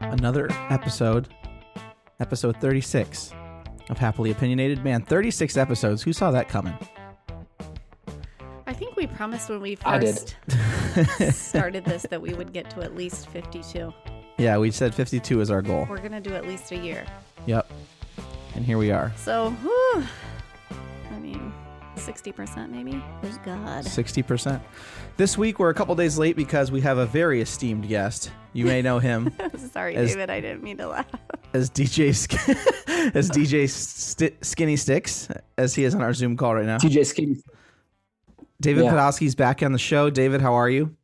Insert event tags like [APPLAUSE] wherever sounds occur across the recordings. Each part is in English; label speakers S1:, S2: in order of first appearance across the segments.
S1: Another episode, episode 36 of Happily Opinionated. Man, 36 episodes. Who saw that coming?
S2: I think we promised when we first [LAUGHS] started this that we would get to at least 52.
S1: Yeah, we said 52 is our goal.
S2: We're going to do at least a year.
S1: Yep. And here we are.
S2: So, whew, I mean, 60% maybe? Oh, God.
S1: 60%. This week we're a couple days late because we have a very esteemed guest. You may know him [LAUGHS]
S2: Sorry,
S1: As-
S2: David. I didn't mean to laugh.
S1: as DJ [LAUGHS] as DJ St- Skinny Sticks as he is on our Zoom call right now.
S3: DJ Skinny.
S1: David
S3: Yeah.
S1: Podhaskie's back on the show. David, how are you?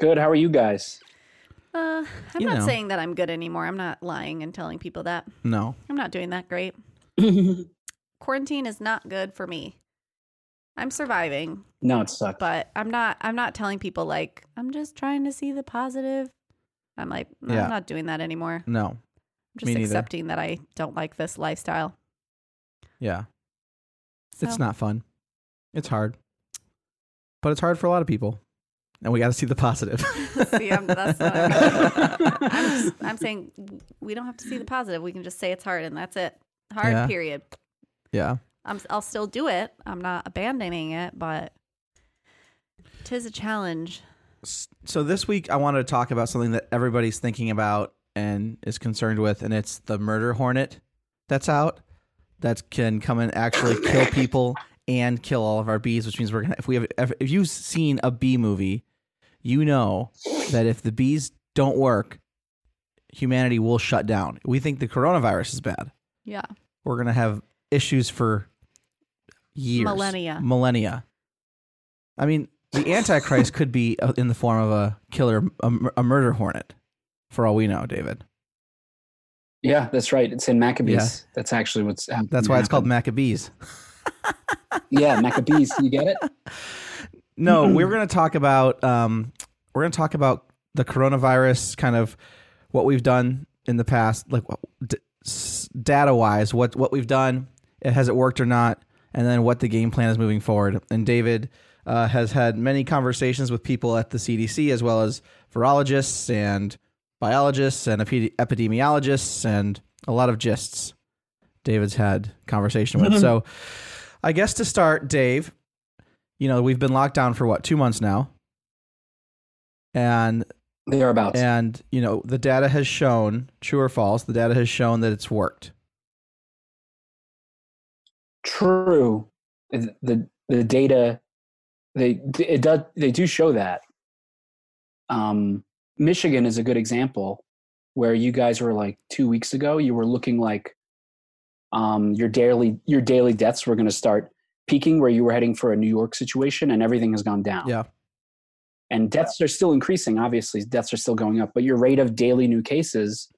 S3: Good. How are you guys?
S2: Uh, I'm
S1: You
S2: not
S1: know.
S2: saying that I'm good anymore. I'm not lying and telling people that.
S1: No.
S2: I'm not doing that great. [LAUGHS] Quarantine is not good for me. I'm surviving,
S3: no, it sucked.
S2: but I'm not I'm not telling people like I'm just trying to see the positive. I'm like, no,
S1: Yeah.
S2: I'm not doing that anymore.
S1: No.
S2: I'm just
S1: Me neither.
S2: accepting that I don't like this lifestyle.
S1: Yeah. It's not fun. It's hard. But it's hard for a lot of people. And we got to see the positive. [LAUGHS]
S2: See, I'm, that's what I'm, [LAUGHS] I'm, just- I'm saying we don't have to see the positive. We can just say it's hard and that's it. Hard,
S1: Yeah.
S2: period.
S1: yeah.
S2: I'm, I'll still do it. I'm not abandoning it, but tis a challenge.
S1: So this week I wanted to talk about something that everybody's thinking about and is concerned with, and it's the murder hornet that's out that can come and actually kill people and kill all of our bees. Which means we're gonna if we have if if you've seen a bee movie, you know that if the bees don't work, humanity will shut down. We think the coronavirus is bad.
S2: Yeah.
S1: We're gonna have issues for years,
S2: Millennia.
S1: millennia. I mean, the Antichrist could be uh, in the form of a killer, a, a murder hornet, for all we know, David.
S3: yeah, that's right. It's in Maccabees. That's actually what's. happening
S1: That's why it's called. Maccabees. [LAUGHS]
S3: Yeah, Maccabees. You get it?
S1: No, we're going to talk about um, we're going to talk about the coronavirus, kind of what we've done in the past, like d- data wise, what what we've done, has it worked or not, and then what the game plan is moving forward. And David uh, has had many conversations with people at the CDC as well as virologists and biologists and epi- epidemiologists and a lot of gists. David's had conversation with. so, I guess to start, Dave, you know we've been locked down for what two months now, and
S3: Thereabouts.
S1: and you know the data has shown true or false. The data has shown that it's worked.
S3: True. The, the the data they it does they do show that. Um, Michigan is a good example where you guys were like two weeks ago. You were looking like um, your daily your daily deaths were going to start peaking where you were heading for a New York situation, and everything has gone down.
S1: Yeah.
S3: and deaths are still increasing. Obviously, deaths are still going up, but your rate of daily new cases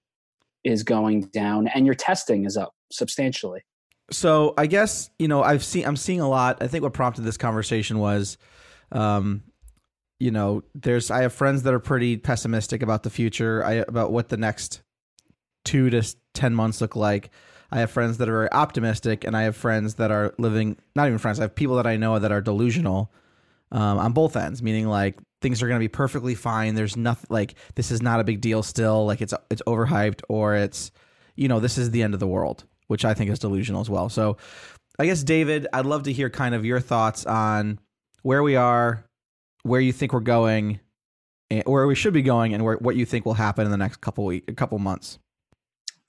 S3: is going down, and your testing is up substantially.
S1: So I guess you know I've seen I'm seeing a lot. I think what prompted this conversation was, um, you know, there's I have friends that are pretty pessimistic about the future. I about what the next two to ten months look like. I have friends that are very optimistic, and I have friends that are living not even friends. I have people that I know that are delusional um, on both ends, meaning like things are going to be perfectly fine. There's nothing like this is not a big deal still. Like it's it's overhyped or it's you know this is the end of the world, which I think is delusional as well. So I guess David, I'd love to hear kind of your thoughts on where we are, where you think we're going, where we should be going, and where, what you think will happen in the next couple week, a couple months.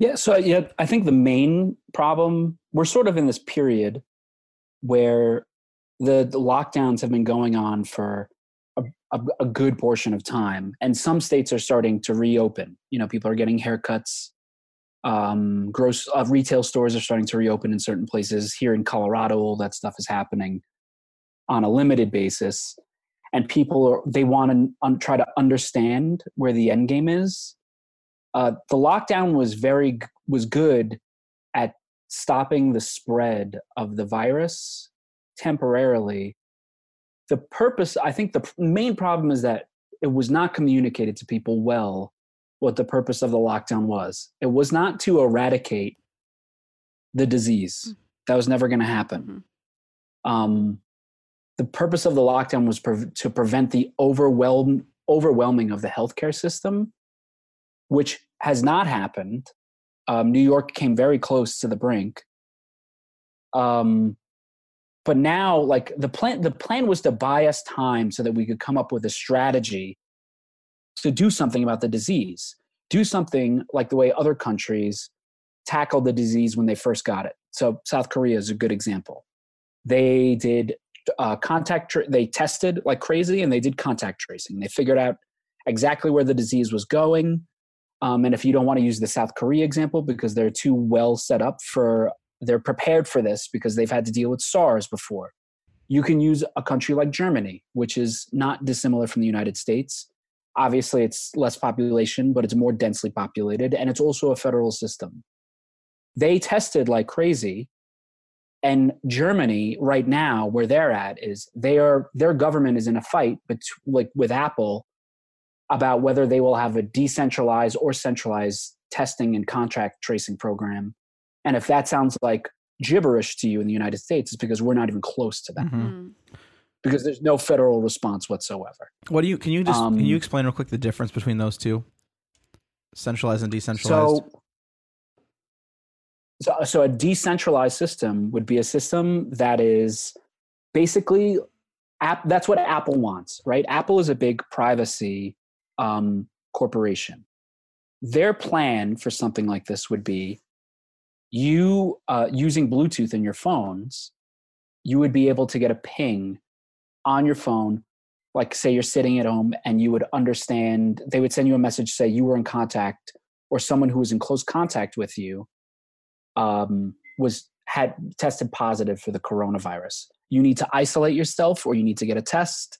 S3: Yeah, so yeah, I think the main problem we're sort of in this period where the, the lockdowns have been going on for a, a, a good portion of time, and some states are starting to reopen. You know, people are getting haircuts. Um, gross uh, retail stores are starting to reopen in certain places. Here in Colorado, all that stuff is happening on a limited basis, and people are they want to un- try to understand where the end game is uh, the lockdown was very was good at stopping the spread of the virus temporarily the purpose i think the main problem is that it was not communicated to people well what the purpose of the lockdown was. It was not to eradicate the disease. That was never going to happen. Um, the purpose of the lockdown was pre- to prevent the overwhelm overwhelming of the healthcare system, which has not happened. Um, New York came very close to the brink. Um, but now, like the plan, the plan was to buy us time so that we could come up with a strategy to do something about the disease. Do something like the way other countries tackled the disease when they first got it. So South Korea is a good example. They did uh, contact. Tra- they tested like crazy, and they did contact tracing. They figured out exactly where the disease was going. Um, and if you don't want to use the South Korea example because they're too well set up for, they're prepared for this because they've had to deal with SARS before. You can use a country like Germany, which is not dissimilar from the United States. Obviously, it's less population, but it's more densely populated, and it's also a federal system. They tested like crazy, and Germany right now, where they're at, is they are their government is in a fight, but like with Apple, about whether they will have a decentralized or centralized testing and contact tracing program. And if that sounds like gibberish to you in the United States, it's because we're not even close to that.
S1: Mhm.
S2: Mm.
S3: Because there's no federal response whatsoever.
S1: What do you can you just can
S3: Um,
S1: you explain real quick the difference between those two? Centralized and decentralized.
S3: So, so, so a decentralized system would be a system that is basically app. That's what Apple wants, right? Apple is a big privacy um, corporation. Their plan for something like this would be you uh, using Bluetooth in your phones. You would be able to get a ping on your phone like say you're sitting at home and you would understand they would send you a message say you were in contact or someone who was in close contact with you um, was had tested positive for the coronavirus you need to isolate yourself or you need to get a test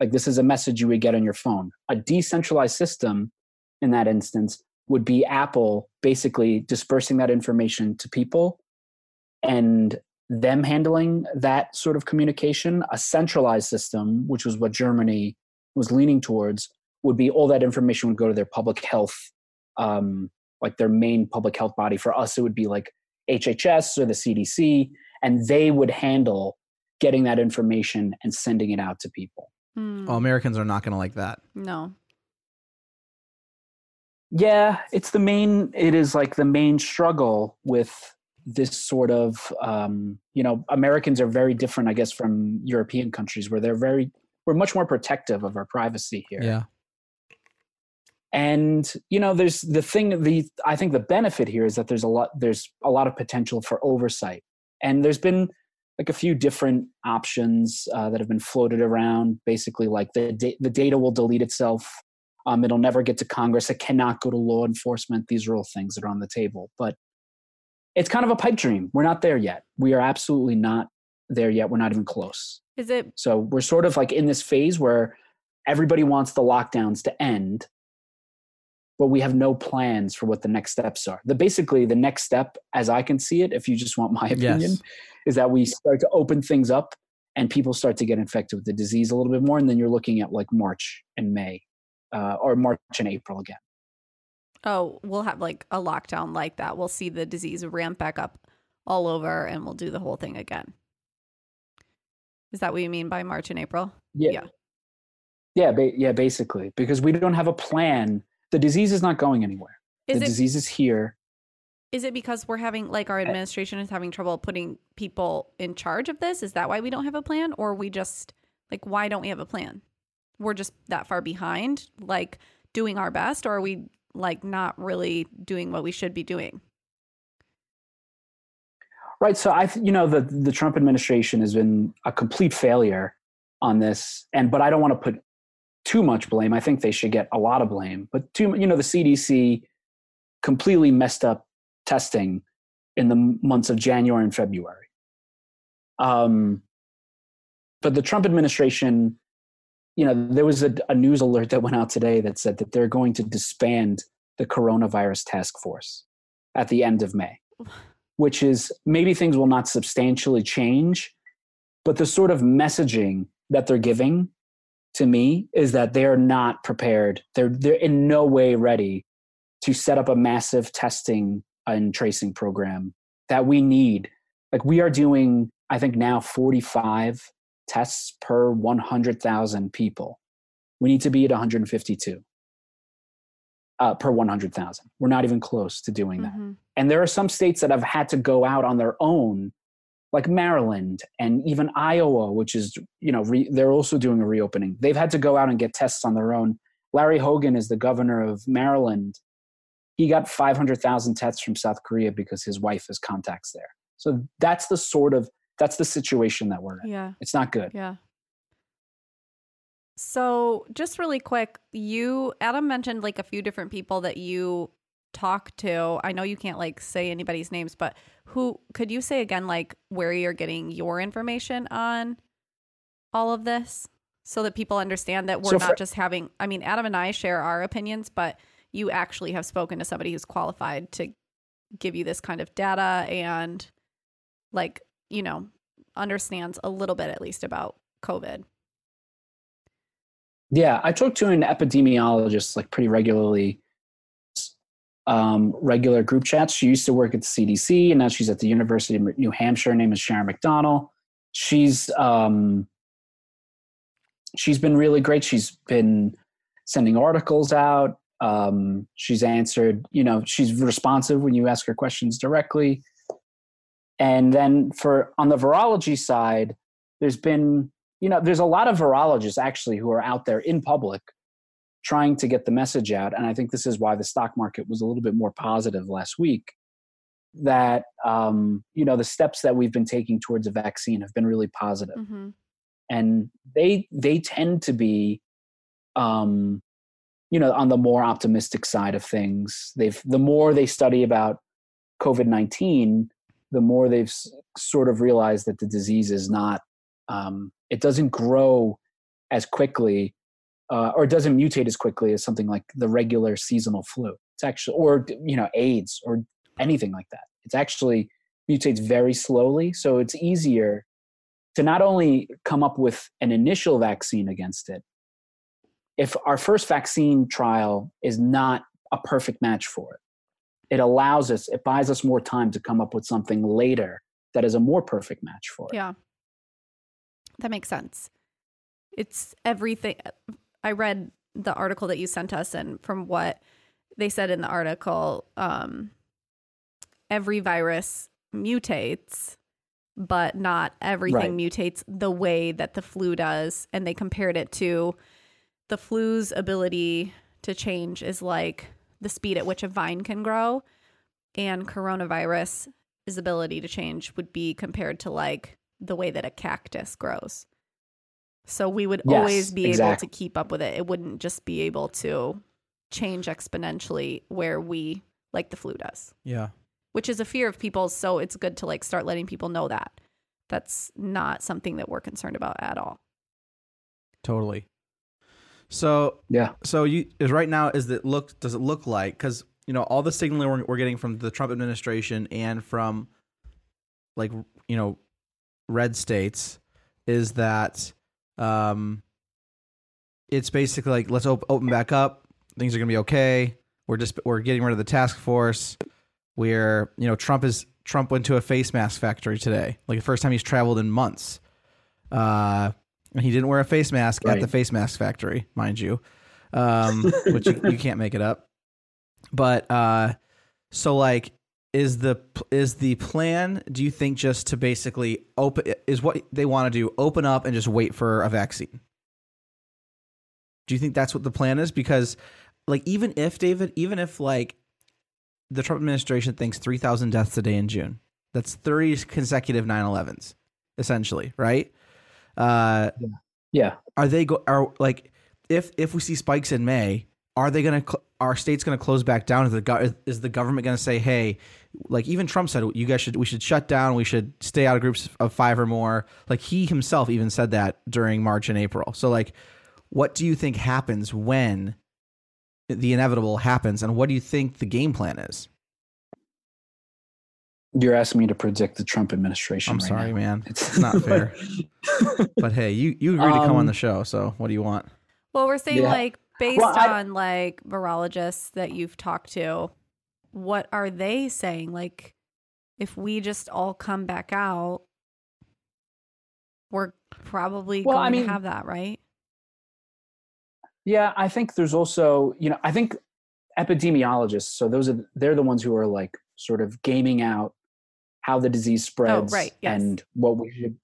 S3: like this is a message you would get on your phone a decentralized system in that instance would be apple basically dispersing that information to people and them handling that sort of communication. A centralized system, which was what Germany was leaning towards, would be all that information would go to their public health, um, like their main public health body. For us, it would be like HHS or the CDC, and they would handle getting that information and sending it out to people.
S2: Mm.
S1: well, Americans are not going to like that.
S2: no.
S3: Yeah, it's the main. It is like the main struggle with this sort of. Um, you know, Americans are very different, I guess, from European countries where they're very. We're much more protective of our privacy here.
S1: Yeah.
S3: and you know there's the thing the i think the benefit here is that there's a lot there's a lot of potential for oversight and there's been like a few different options uh, that have been floated around. Basically like the da- the data will delete itself. Um, it'll never get to congress. It cannot go to law enforcement. These are all things that are on the table. But it's kind of a pipe dream. We're not there yet. We are absolutely not there yet. We're not even close.
S2: Is it
S3: so we're sort of like in this phase where everybody wants the lockdowns to end, but we have no plans for what the next steps are. The basically the next step, as I can see it, if you just want my opinion,
S1: Yes.
S3: is that we start to open things up and people start to get infected with the disease a little bit more, and then you're looking at like March and May, uh, or March and April again.
S2: Oh, we'll have like a lockdown like that. We'll see the disease ramp back up all over and we'll do the whole thing again. Is that what you mean by March and April?
S3: Yeah.
S2: Yeah.
S3: Yeah, ba- yeah, basically, because we don't have a plan. The disease is not going anywhere.
S2: Is
S3: the
S2: it
S3: disease is here.
S2: is it because we're having like our administration is having trouble putting people in charge of this? Is that why we don't have a plan or we just like why don't we have a plan? We're just that far behind like doing our best or are we like not really doing what we should be doing?
S3: Right. So I, you know, the the Trump administration has been a complete failure on this, and but I don't want to put too much blame. I think they should get a lot of blame, but too, you know, the CDC completely messed up testing in the months of January and February. Um, but the Trump administration, you know, there was a, a news alert that went out today that said that they're going to disband the coronavirus task force at the end of May which is maybe things will not substantially change, but the sort of messaging that they're giving to me is that they're not prepared. They're they're in no way ready to set up a massive testing and tracing program that we need. Like we are doing, I think now 45 tests per 100,000 people. We need to be at 152 uh, per 100,000. We're not even close to doing that.
S2: Mhm.
S3: And there are some states that have had to go out on their own, like Maryland and even Iowa, which is, you know, re- they're also doing a reopening. They've had to go out and get tests on their own. Larry Hogan is the governor of Maryland. He got 500,000 tests from South Korea because his wife has contacts there. So that's the sort of, that's the situation that we're in.
S2: Yeah.
S3: It's not good.
S2: Yeah. So, just really quick, you Adam mentioned like a few different people that you talk to. I know you can't like say anybody's names, but who could you say again like where you're getting your information on all of this so that people understand that we're
S3: So
S2: not
S3: for-
S2: just having I mean, Adam and I share our opinions, but you actually have spoken to somebody who's qualified to give you this kind of data and like, you know, understands a little bit at least about COVID.
S3: Yeah, I talk to an epidemiologist like pretty regularly. Um, regular group chats. She used to work at the CDC, and now she's at the University of New Hampshire. Her name is Sharon McDonald. She's um, she's been really great. She's been sending articles out. Um, she's answered. You know, she's responsive when you ask her questions directly. And then for on the virology side, there's been you know, there's a lot of virologists actually who are out there in public trying to get the message out. And I think this is why the stock market was a little bit more positive last week. That, um, you know, the steps that we've been taking towards a vaccine have been really positive.
S2: Mm-hmm.
S3: And they, they tend to be, um, you know, on the more optimistic side of things. They've, the more they study about COVID 19, the more they've s- sort of realized that the disease is not um, it doesn't grow as quickly uh, or it doesn't mutate as quickly as something like the regular seasonal flu it's actually or you know aids or anything like that it's actually mutates very slowly so it's easier to not only come up with an initial vaccine against it if our first vaccine trial is not a perfect match for it it allows us it buys us more time to come up with something later that is a more perfect match for it
S2: Yeah. That makes sense. It's everything. I read the article that you sent us, and from what they said in the article, um, every virus mutates, but not everything mutates the way that the flu does. And they compared it to the flu's ability to change is like the speed at which a vine can grow, and coronavirus' ability to change would be compared to like the way that a cactus grows. So we would
S3: Yes,
S2: always be
S3: exactly.
S2: able to keep up with it. It wouldn't just be able to change exponentially where we like the flu does,
S1: Yeah.
S2: which is a fear of people, So it's good to like start letting people know that that's not something that we're concerned about at all.
S1: Totally. So
S3: yeah
S1: so you is right now is it look does it look like because you know all the signaling we're, we're getting from the Trump administration and from like you know red states is that um it's basically like let's op- open back up. Things are gonna be okay. We're just we're getting rid of the task force. We're you know Trump is Trump went to a face mask factory today. Like the first time he's traveled in months. Uh and he didn't wear a face mask at the face mask factory mind you. Um which you, you can't make it up. But uh so like is the is the plan do you think just to basically open is what they want to do open up and just wait for a vaccine? Do you think that's what the plan is? Because like even if david even if like the trump administration thinks 3000 deaths a day in june that's 30 consecutive 9-11s essentially right? Uh
S3: yeah.
S1: Are they go are like if if we see spikes in May, are they going to cl- are states going to close back down? Is the go- is the government going to say, hey, like even Trump said, you guys should we should shut down, we should stay out of groups of five or more. Like he himself even said that during March and April. So like, what do you think happens when the inevitable happens, and what do you think the game plan is?
S3: you're asking me to predict the trump administration
S1: I'm
S3: right
S1: sorry,
S3: now.
S1: man,
S3: it's
S1: it's not fair. [LAUGHS] but hey, you you agreed to come on
S3: Um,
S1: the show, so what do you want?
S2: Well, we're saying
S3: Yeah.
S2: like based
S3: Well, I-
S2: on like virologists that you've talked to, what are they saying? Like, if we just all come back out, we're probably
S3: Well,
S2: going
S3: I mean-
S2: to have that, right?
S3: Yeah, I think there's also, you know, I think epidemiologists, so those are they're the ones who are like sort of gaming out how the disease oh, spreads
S2: Oh, right, yes.
S3: and what we should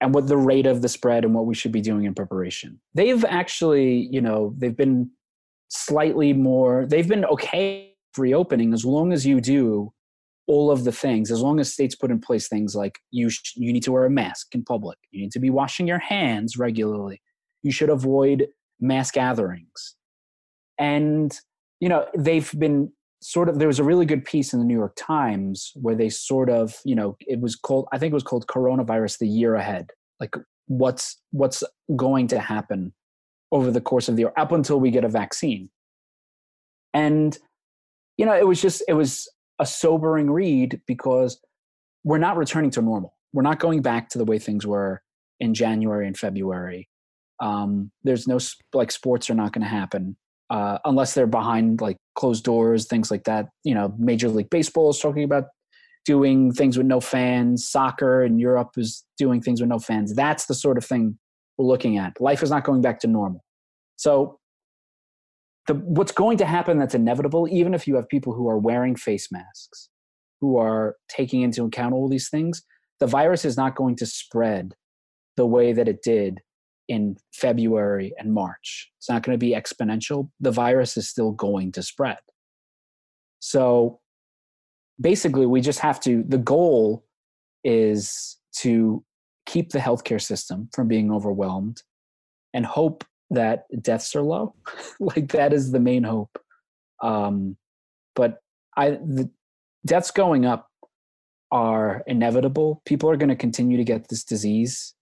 S3: and what the rate of the spread and what we should be doing in preparation. They've actually, you know, they've been slightly more they've been okay reopening as long as you do all of the things as long as states put in place things like you sh- you need to wear a mask in public you need to be washing your hands regularly you should avoid mass gatherings and you know they've been sort of there was a really good piece in the new york times where they sort of you know it was called i think it was called coronavirus the year ahead. Like what's what's going to happen over the course of the year up until we get a vaccine. And you know it was just it was a sobering read because we're not returning to normal. We're not going back to the way things were in january and february. Um, there's no like sports are not going to happen uh, unless they're behind like closed doors, things like that. You know, Major League Baseball is talking about doing things with no fans. Soccer in Europe is doing things with no fans. That's the sort of thing we're looking at. Life is not going back to normal. So, the, what's going to happen that's inevitable, even if you have people who are wearing face masks, who are taking into account all these things, the virus is not going to spread the way that it did in February and March. It's not going to be exponential. The virus is still going to spread. So basically, we just have to, the goal is to keep the healthcare system from being overwhelmed and hope that deaths are low. [LAUGHS] like that is the main hope. Um, but I, the deaths going up are inevitable. People are going to continue to get this disease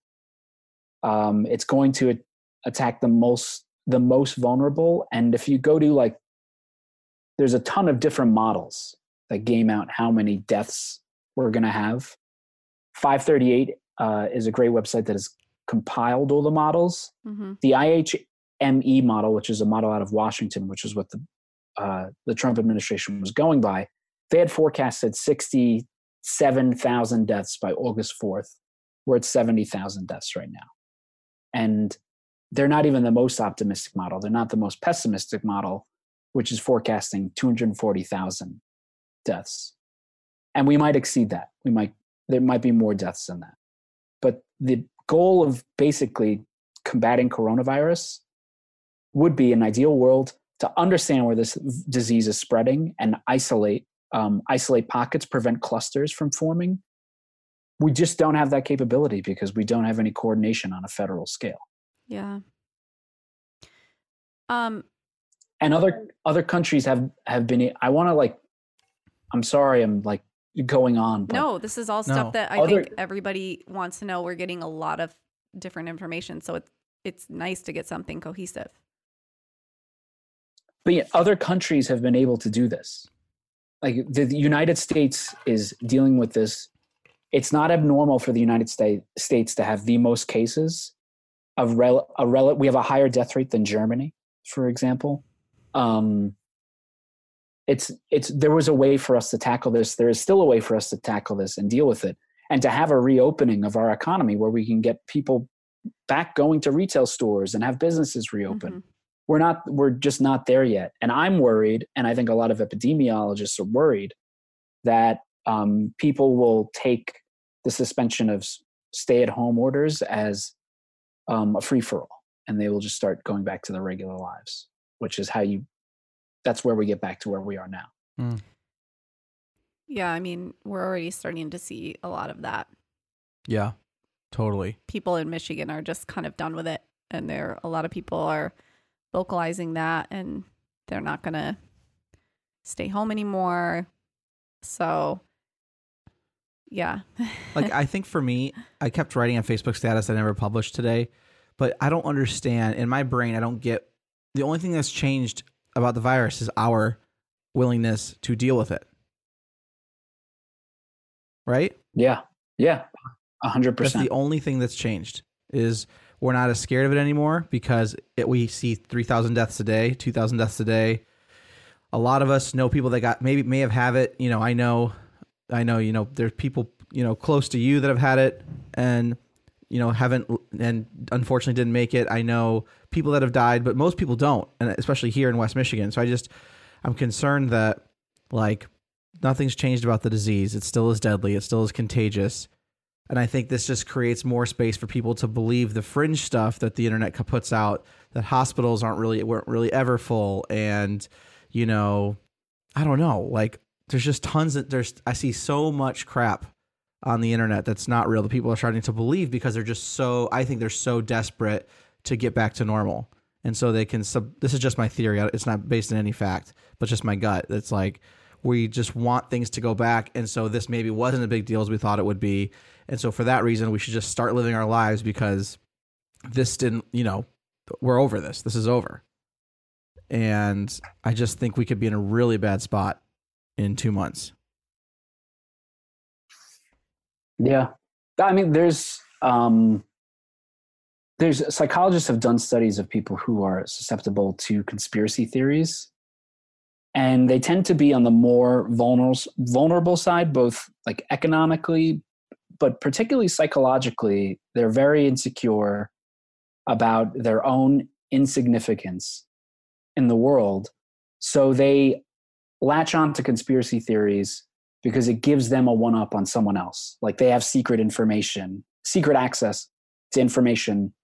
S3: um, it's going to attack the most the most vulnerable. And if you go to like there's a ton of different models that game out how many deaths we're going to have 538 uh, is a great website that has compiled all the models.
S2: Mm-hmm.
S3: the ihme model which is a model out of washington which is what the uh, the trump administration was going by they had forecasted 67000 deaths by august 4th we're at 70000 deaths right now and they're not even the most optimistic model. They're not the most pessimistic model, which is forecasting 240,000 deaths. And we might exceed that. We might there might be more deaths than that. But the goal of basically combating coronavirus would be an ideal world to understand where this disease is spreading and isolate um, isolate pockets, prevent clusters from forming, we just don't have that capability because we don't have any coordination on a federal scale
S2: Yeah. Um.
S3: and other other countries have have been i want to like i'm sorry i'm like going on but
S2: No, this is all stuff
S1: No.
S2: that I
S3: Other-
S2: think everybody wants to know. We're getting a lot of different information, so it's it's nice to get something cohesive.
S3: but yeah, other countries have been able to do this like the, the united states is dealing with this it's not abnormal for the united States states to have the most cases of rel, a rel, we have a higher death rate than germany for example. Um, it's it's there was a way for us to tackle this there is still a way for us to tackle this and deal with it and to have a reopening of our economy where we can get people back going to retail stores and have businesses reopen.
S2: Mhm.
S3: we're not we're just not there yet. And i'm worried and i think a lot of epidemiologists are worried that um, people will take the suspension of stay at home orders as um, a free for all and they will just start going back to their regular lives which is how you that's where we get back to where we are now
S2: Yeah, I mean, we're already starting to see a lot of that.
S1: Yeah, totally.
S2: People in Michigan are just kind of done with it, and there a lot of people are vocalizing that, and they're not gonna stay home anymore. So, yeah,
S1: Like I think for me, I kept writing on Facebook status I never published today, but I don't understand. In my brain, I don't get the only thing that's changed about the virus is our willingness to deal with it. Right?
S3: yeah yeah a hundred
S1: That's
S3: percent
S1: the only thing that's changed is we're not as scared of it anymore because it, we see 3,000 deaths a day, 2,000 deaths a day. A lot of us know people that got maybe may have have it. You know, I know, I know. You know, there's people you know close to you that have had it and you know haven't and unfortunately didn't make it. I know people that have died, but most people don't, and especially here in West Michigan. So I just I'm concerned that like nothing's changed about the disease. It still is deadly. It still is contagious. And I think this just creates more space for people to believe the fringe stuff that the internet puts out that hospitals aren't really weren't really ever full and you know I don't know like there's just tons of there's I see so much crap on the internet that's not real that people are starting to believe because they're just so I think they're so desperate to get back to normal. And so they can sub this is just my theory. It's not based on any fact but just my gut. It's like we just want things to go back. And so this maybe wasn't a big deal as we thought it would be. And so for that reason we should just start living our lives because this didn't you know we're over this. This is over. And i just think we could be in a really bad spot in two months.
S3: Yeah. I mean there's um there's psychologists have done studies of people who are susceptible to conspiracy theories and they tend to be on the more vulnerable vulnerable side both like economically but particularly psychologically they're very insecure about their own insignificance in the world. So they latch on to conspiracy theories because it gives them a one up on someone else. Like they have secret information secret access to information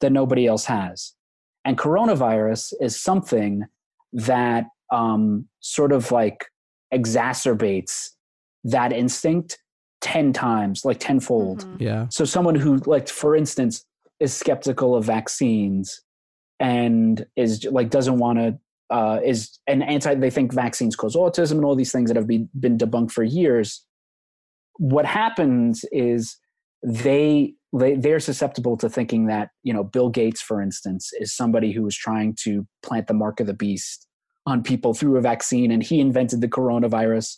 S3: that nobody else has. And coronavirus is something that um, sort of like exacerbates that instinct 10 times like tenfold.
S2: Mhm.
S1: yeah.
S3: So someone who like for instance is skeptical of vaccines and is like doesn't want to uh, is an anti they think vaccines cause autism and all these things that have been, been debunked for years. What happens is they, they they're susceptible to thinking that you know bill gates for instance is somebody who is trying to plant the mark of the beast on people through a vaccine and he invented the coronavirus.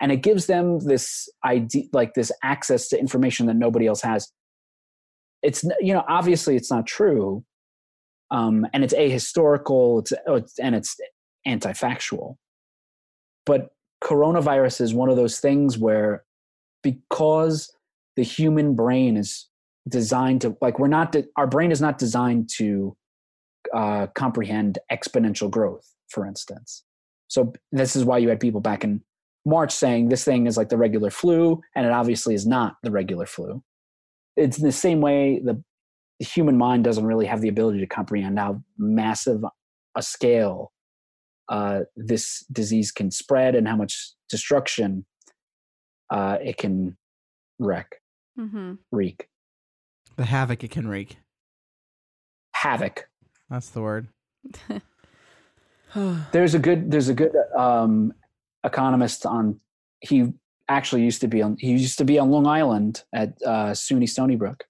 S3: And it gives them this idea like this access to information that nobody else has. It's you know obviously it's not true um, and it's ahistorical it's, oh, it's and it's anti-factual. But coronavirus is one of those things where because the human brain is designed to like we're not de- our brain is not designed to uh, comprehend exponential growth for instance. So this is why you had people back in march saying this thing is like the regular flu and it obviously is not the regular flu. It's in the same way the, the human mind doesn't really have the ability to comprehend how massive a scale uh, this disease can spread and how much destruction uh, it can wreck,
S2: Mm-hmm.
S3: wreak,
S1: the havoc it can wreak
S3: havoc.
S1: that's the word [SIGHS]
S3: There's a good there's a good um, economist on. He actually used to be on. He used to be on Long Island at uh, SUNY Stony Brook.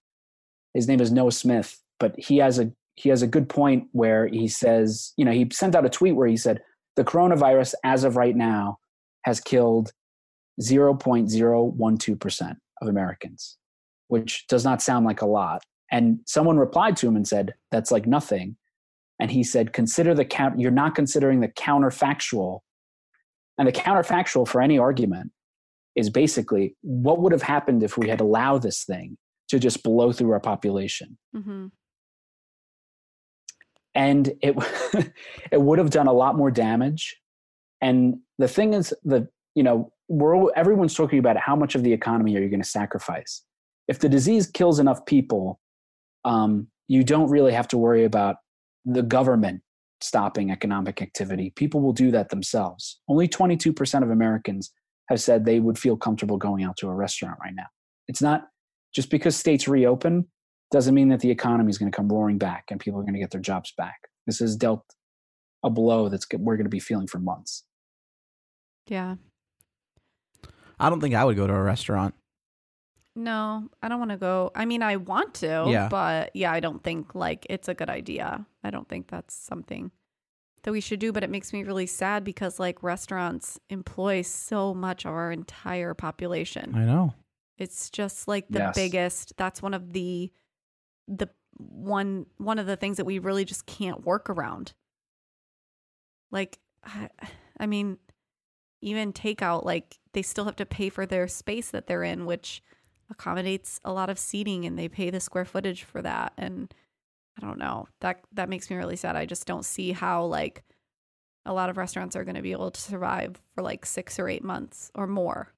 S3: His name is Noah Smith, but he has a he has a good point where he says, you know, he sent out a tweet where he said the coronavirus, as of right now, has killed 0.012 percent of Americans, which does not sound like a lot. And someone replied to him and said, "That's like nothing." and he said consider the count you're not considering the counterfactual and the counterfactual for any argument is basically what would have happened if we had allowed this thing to just blow through our population.
S2: Mm-hmm.
S3: and it [LAUGHS] it would have done a lot more damage. And the thing is the you know we're everyone's talking about how much of the economy are you going to sacrifice. If the disease kills enough people um, you don't really have to worry about the government stopping economic activity. People will do that themselves. Only 22% of americans have said they would feel comfortable going out to a restaurant right now. It's not just because states reopen doesn't mean that the economy is going to come roaring back and people are going to get their jobs back. This has dealt a blow that's we're going to be feeling for months.
S2: Yeah.
S1: i don't think i would go to a restaurant
S2: No, I don't want to go. I mean, I want to,
S1: Yeah.
S2: but yeah, I don't think like it's a good idea. I don't think that's something that we should do, but it makes me really sad because like restaurants employ so much of our entire population.
S1: i know
S2: It's just like the
S3: Yes.
S2: biggest. That's one of the the one one of the things that we really just can't work around. Like, I, I mean, even takeout, like they still have to pay for their space that they're in, which accommodates a lot of seating, and they pay the square footage for that. And I don't know that that makes me really sad. I just don't see how like a lot of restaurants are going to be able to survive for like six or eight months or more.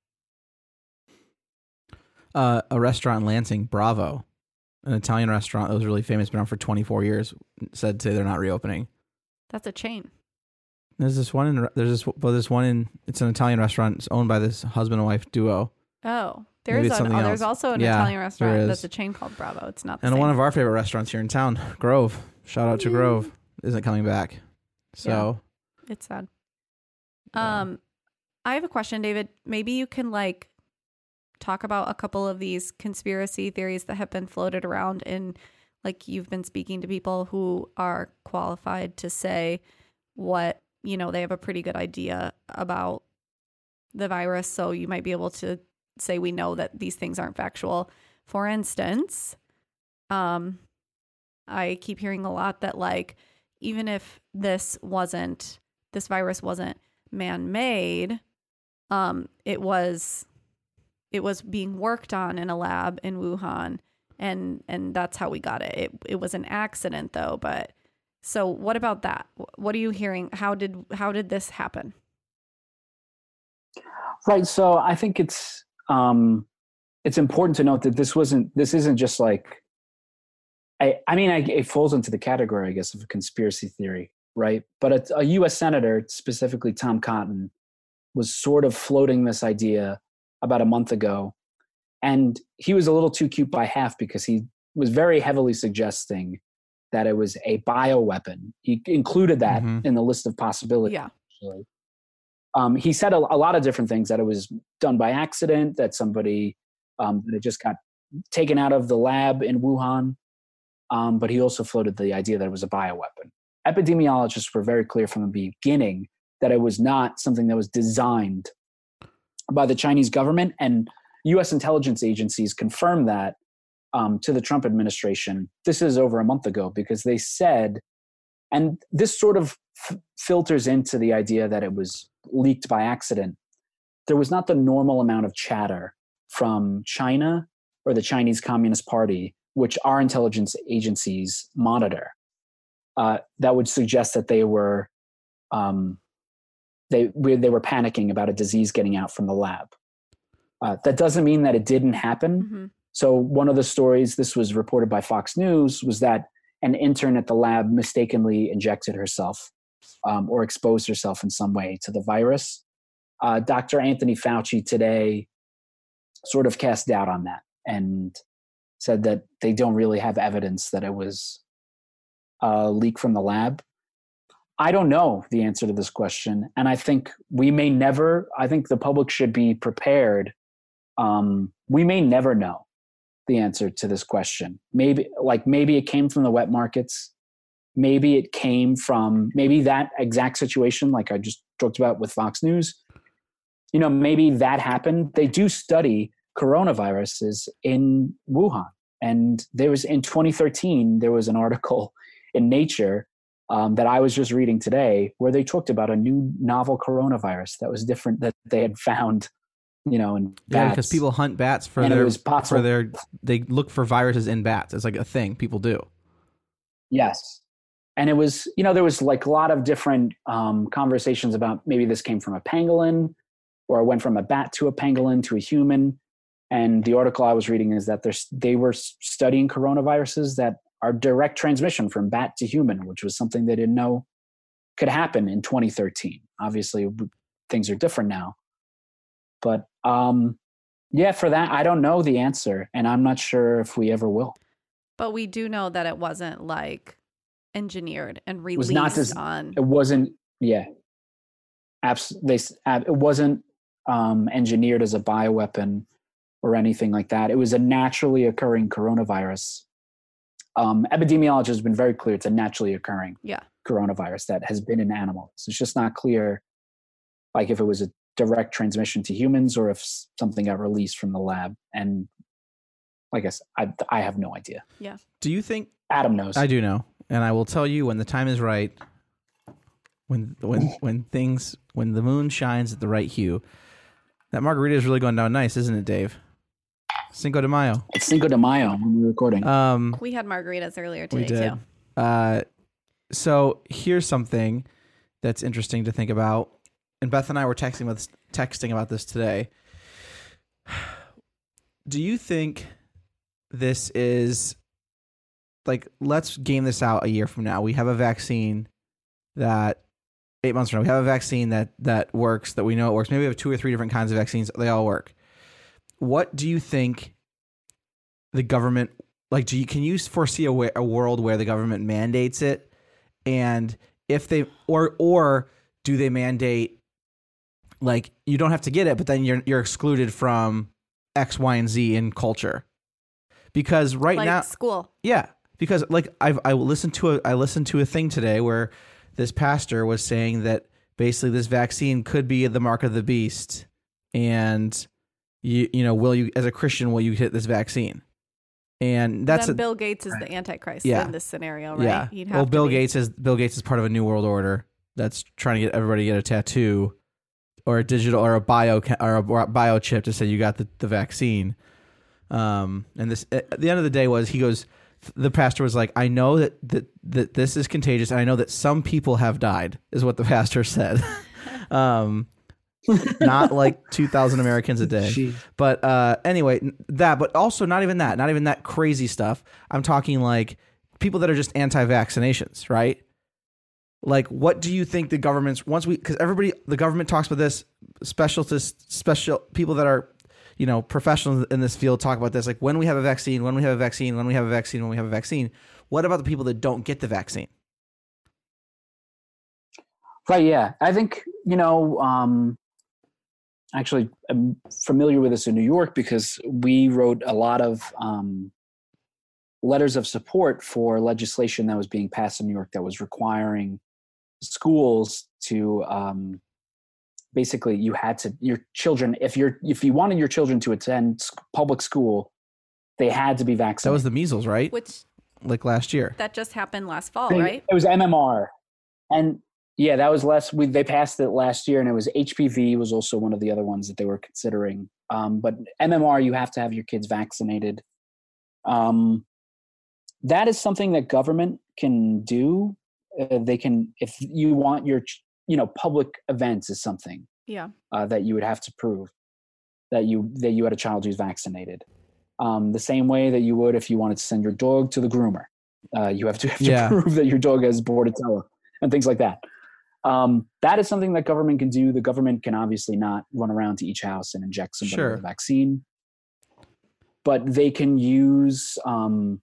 S1: Uh, a restaurant in Lansing, Bravo, an Italian restaurant that was really famous, been around for 24 years, said today they're not reopening.
S2: That's a chain.
S1: There's this one in there's this well, this one in it's an Italian restaurant. It's owned by this husband and wife duo.
S2: Oh, there's an,
S1: something
S2: oh, there's also an
S1: Yeah,
S2: Italian restaurant that's a chain called Bravo. It's not the
S1: And
S2: same.
S1: one of our favorite restaurants here in town, Grove. Shout out to Grove. Isn't coming back. So
S2: it's sad.
S1: Yeah.
S2: Um, I have a question, David. Maybe you can like talk about a couple of these conspiracy theories that have been floated around and like you've been speaking to people who are qualified to say what, you know, they have a pretty good idea about the virus, so you might be able to say we know that these things aren't factual. For instance, um I keep hearing a lot that like even if this wasn't this virus wasn't man-made, um it was it was being worked on in a lab in Wuhan and and that's how we got it. It it was an accident though, but so what about that? What are you hearing? How did how did this happen?
S3: Right. So I think it's um, it's important to note that this wasn't this isn't just like I I mean I, it falls into the category I guess of a conspiracy theory, right? But a, a U.S. senator, specifically Tom Cotton, was sort of floating this idea about a month ago, and he was a little too cute by half because he was very heavily suggesting that it was a bioweapon. He included that
S1: Mhm.
S3: in the list of possibilities
S2: Yeah.
S3: actually. Um, he said a, a lot of different things that it was done by accident, that somebody um, that it just got taken out of the lab in Wuhan. Um, but he also floated the idea that it was a bioweapon. Epidemiologists were very clear from the beginning that it was not something that was designed by the Chinese government, and U.S. intelligence agencies confirmed that um, to the Trump administration. This is over a month ago because they said, and this sort of f- filters into the idea that it was leaked by accident. There was not the normal amount of chatter from China or the Chinese Communist Party, which our intelligence agencies monitor, uh, that would suggest that they were um, they we- they were panicking about a disease getting out from the lab. Uh, that doesn't mean that it didn't happen.
S2: Mhm.
S3: So one of the stories, this was reported by Fox News, was that an intern at the lab mistakenly injected herself um, or exposed herself in some way to the virus. Uh, Dr. Anthony Fauci today sort of cast doubt on that and said that they don't really have evidence that it was a leak from the lab. I don't know the answer to this question, and I think we may never. I think the public should be prepared. Um, we may never know the answer to this question. Maybe, like, maybe it came from the wet markets. Maybe it came from maybe that exact situation, like I just talked about with Fox News. You know, maybe that happened. They do study coronaviruses in Wuhan, and there was in 2013 there was an article in Nature um, that I was just reading today where they talked about a new novel coronavirus that was different that they had found. You know, in
S1: yeah, because people hunt bats for
S3: And
S1: their
S3: possible-
S1: for their they look for viruses in bats. It's like a thing people do.
S3: Yes. And it was, you know, there was like a lot of different um, conversations about maybe this came from a pangolin or it went from a bat to a pangolin to a human. And the article I was reading is that they were studying coronaviruses that are direct transmission from bat to human, which was something they didn't know could happen in 2013. Obviously, things are different now. But um, yeah, for that, I don't know the answer. And I'm not sure if we ever will.
S2: But we do know that it wasn't like engineered and released
S3: was not
S2: on.
S3: it wasn't yeah abs- they ab- it wasn't um, engineered as a bioweapon or anything like that it was a naturally occurring coronavirus um, epidemiology has been very clear it's a naturally occurring
S2: Yeah.
S3: coronavirus that has been in animals it's just not clear like if it was a direct transmission to humans or if something got released from the lab and like i guess i, I have no idea Yeah.
S1: Do you think
S3: Adam knows.
S1: I do know, and I will tell you when the time is right. When when when things when the moon shines at the right hue, that margarita is really going down nice, isn't it, Dave? Cinco de Mayo.
S3: it's Cinco de Mayo when we're recording.
S1: Um,
S2: We had margaritas earlier today
S1: we
S2: today
S1: did.
S2: too.
S1: Uh, so here's something that's interesting to think about. And Beth and I were texting with texting about this today. [SIGHS] Do you think this is like let's game this out a year from now? We have a vaccine that eight months from now we have a vaccine that that works that we know it works. Maybe we have two or three different kinds of vaccines. They all work. What do you think the government like do you can you foresee a, wa- a world where the government mandates it? And if they or or do they mandate like you don't have to get it but then you're you're excluded from x y and z in culture. Because right
S2: like
S1: now
S2: school.
S1: yeah, because like I've I listened to a I listened to a thing today where this pastor was saying that basically this vaccine could be the mark of the beast, and you you know will you as a Christian will you get this vaccine? And that's
S2: then
S1: a,
S2: Bill Gates is the Antichrist
S1: Yeah.
S2: in this scenario, right?
S1: yeah.
S2: He'd have
S1: Well, Bill
S2: be.
S1: Gates is Bill Gates is part of a new world order that's trying to get everybody to get a tattoo or a digital or a bio or a biochip to say you got the, the vaccine. Um, and this at the end of the day was he goes. The pastor was like, "I know that that that this is contagious, and I know that some people have died." Is what the [LAUGHS] pastor said. [LAUGHS] um, not like two thousand Americans a day.
S3: Jeez.
S1: But uh, anyway, that, but also not even that, not even that crazy stuff. I'm talking like people that are just anti-vaccinations, right? Like, what do you think the government's once we because everybody the government talks about this specialists special people that are you know professionals in this field talk about this like when we have a vaccine when we have a vaccine when we have a vaccine when we have a vaccine what about the people that don't get the vaccine
S3: Right. Yeah. I think, you know, um, actually, I'm familiar with this in New York because we wrote a lot of um, letters of support for legislation that was being passed in New York that was requiring schools to um, basically you had to your children if you're if you wanted your children to attend public school they had to be vaccinated.
S1: that was the measles right
S2: which
S1: like last year
S2: that just happened last fall,
S3: They-
S2: right?
S3: It was MMR, and yeah, that was less. We they passed it last year, and it was HPV was also one of the other ones that they were considering. Um, but MMR, you have to have your kids vaccinated. Um, that is something that government can do. Uh, they can, if you want your, you know, public events is something
S2: Yeah.
S3: uh, that you would have to prove that you that you had a child who's vaccinated. Um, the same way that you would if you wanted to send your dog to the groomer, uh, you have to have to
S1: Yeah. [LAUGHS]
S3: prove that your dog has bordetella and things like that. Um, that is something that government can do. The government can obviously not run around to each house and inject somebody
S1: Sure.
S3: with a vaccine, but they can use, um,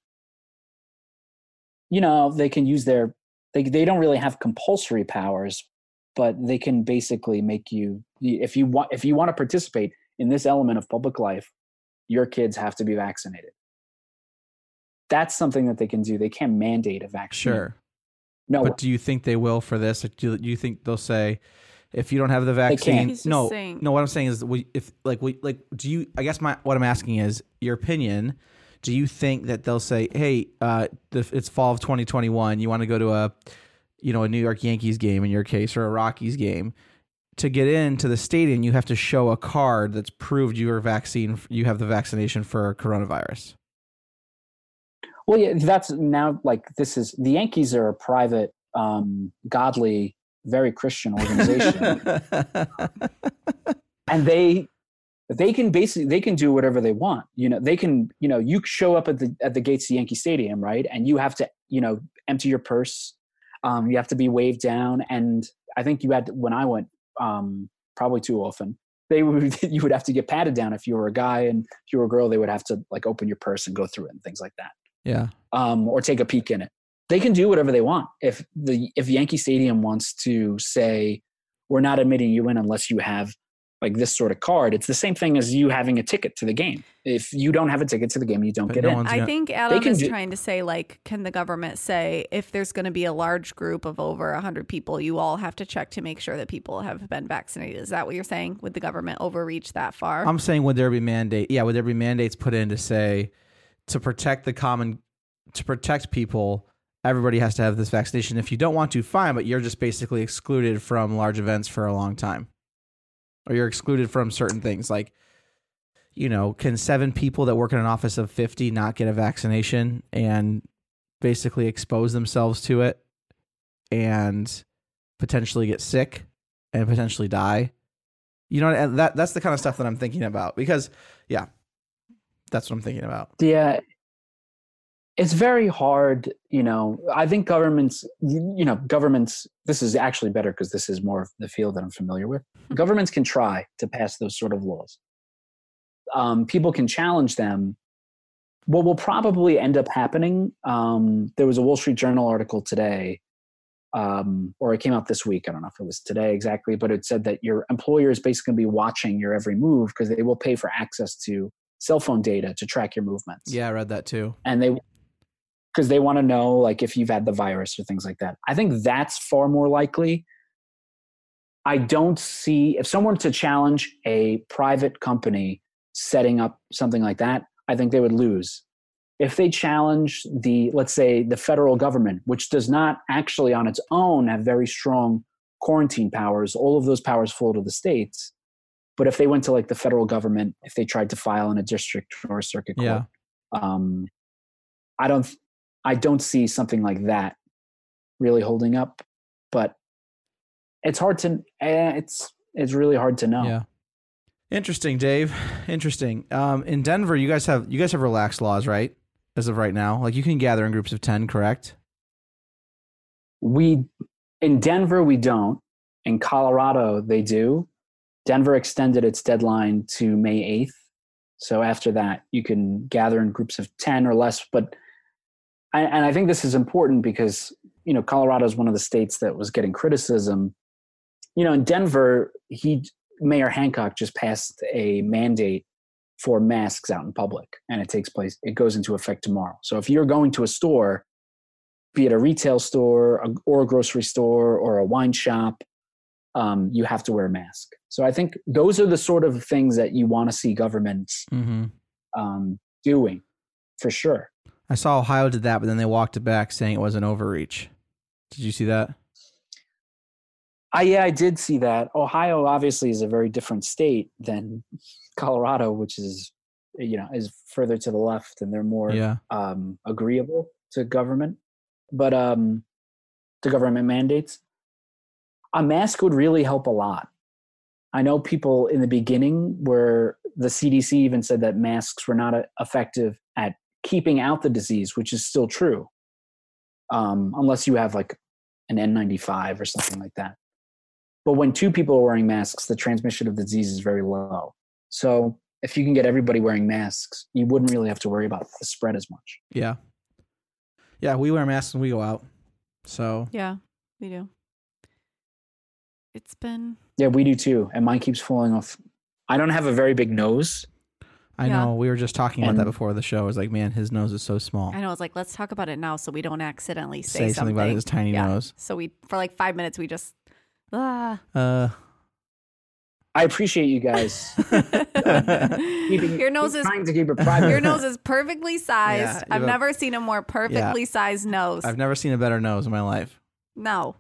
S3: you know, they can use their. They they don't really have compulsory powers, but they can basically make you if you want if you want to participate in this element of public life your kids have to be vaccinated that's something that they can do they can't mandate a vaccine
S1: sure
S3: no
S1: But do you think they will for this? Do do you think they'll say, if you don't have the vaccine,
S2: He's just
S1: no,
S2: saying-
S1: no. What I'm saying is, if like we like, do you? I guess my what I'm asking is your opinion. Do you think that they'll say, hey, uh, it's fall of 2021. You want to go to a, you know, a New York Yankees game in your case, or a Rockies game. To get into the stadium, you have to show a card that's proved you are vaccine. You have the vaccination for coronavirus.
S3: Well yeah that's now like this is the yankees are a private um godly very christian organization. [LAUGHS] And they they can basically they can do whatever they want. You know they can you know you show up at the at the gates of yankee stadium right? And you have to you know empty your purse. Um you have to be waved down. And i think you had when i went um probably too often they would [LAUGHS] you would have to get patted down if you were a guy. And if you were a girl they would have to like open your purse and go through it and things like that
S1: yeah.
S3: um, or take a peek in it. They can do whatever they want. If the if Yankee Stadium wants to say we're not admitting you in unless you have like this sort of card, it's the same thing as you having a ticket to the game. If you don't have a ticket to the game, you don't
S1: But
S3: get
S1: no
S3: in.
S2: I
S1: gonna-
S2: think Adam
S3: can
S2: is
S3: do-
S2: trying to say, like, can the government say if there's going to be a large group of over 100 people, you all have to check to make sure that people have been vaccinated? Is that what you're saying? Would the government overreach that far?
S1: I'm saying would there be mandate? Yeah, would there be mandates put in to say to protect the common to protect people, everybody has to have this vaccination. If you don't want to, fine, but you're just basically excluded from large events for a long time. Or you're excluded from certain things like you know, can seven people that work in an office of 50 not get a vaccination and basically expose themselves to it and potentially get sick and potentially die? You know, that that's the kind of stuff that I'm thinking about because yeah, that's what I'm thinking about.
S3: Yeah. It's very hard, you know. I think governments, you know, governments, this is actually better because this is more of the field that I'm familiar with. governments can try to pass those sort of laws um, people can challenge them. What will probably end up happening, um, there was a Wall Street Journal article today, um, or it came out this week. I don't know if it was today exactly, but it said that your employer is basically going to be watching your every move because they will pay for access to cell phone data to track your movements.
S1: Yeah, I read that too.
S3: And they, because they want to know like if you've had the virus or things like that. I think that's far more likely. I don't see if someone to challenge a private company setting up something like that, I think they would lose. If they challenge the, let's say, the federal government, which does not actually on its own have very strong quarantine powers, all of those powers fall to the states. But if they went to like the federal government, if they tried to file in a district or a circuit court,
S1: Yeah.
S3: um, I don't, I don't see something like that really holding up. But it's hard to, eh, it's it's really hard to know.
S1: Yeah. Interesting, Dave. [SIGHS] Interesting. Um, in Denver, you guys have you guys have relaxed laws, right? As of right now, like you can gather in groups of ten, correct?
S3: we in denver we don't in colorado they do denver extended its deadline to may 8th so after that you can gather in groups of 10 or less but I, and i think this is important because you know colorado is one of the states that was getting criticism. You know in denver he mayor hancock just passed a mandate for masks out in public and it takes place it goes into effect tomorrow. So if you're going to a store be it a retail store or a grocery store or a wine shop, um, you have to wear a mask. So I think those are the sort of things that you want to see governments
S1: Mm-hmm.
S3: um, doing for sure.
S1: I saw Ohio did that, but then they walked it back, saying it was an overreach. Did you see that?
S3: I, yeah, I did see that. Ohio obviously is a very different state than [LAUGHS] Colorado, which is you know is further to the left and they're more
S1: Yeah.
S3: um, agreeable to government, but um, to government mandates. A mask would really help a lot. I know people in the beginning where the CDC even said that masks were not uh, effective at keeping out the disease, which is still true, um, unless you have like an N95 or something like that. But when two people are wearing masks, the transmission of the disease is very low. So if you can get everybody wearing masks, you wouldn't really have to worry about the spread as much.
S1: Yeah. Yeah, we wear masks when we go out. So
S2: Yeah, we do. It's been
S3: Yeah, we do too. And mine keeps falling off. I don't have a very big nose.
S1: I
S2: Yeah.
S1: know we were just talking about that before the show. I was like, man, his nose is so small.
S2: I know. I was like, let's talk about it now, so we don't accidentally say,
S1: Say something about his tiny
S2: Yeah.
S1: nose.
S2: So we, for like five minutes, we just, ah.
S1: Uh,
S3: I appreciate you guys. [LAUGHS] [LAUGHS] keeping-
S2: your nose is
S3: trying to keep it private.
S2: your nose is perfectly [LAUGHS] sized.
S1: Yeah, you
S2: I've
S1: have-
S2: never seen a more perfectly sized nose.
S1: I've never seen a better nose in my life.
S2: no,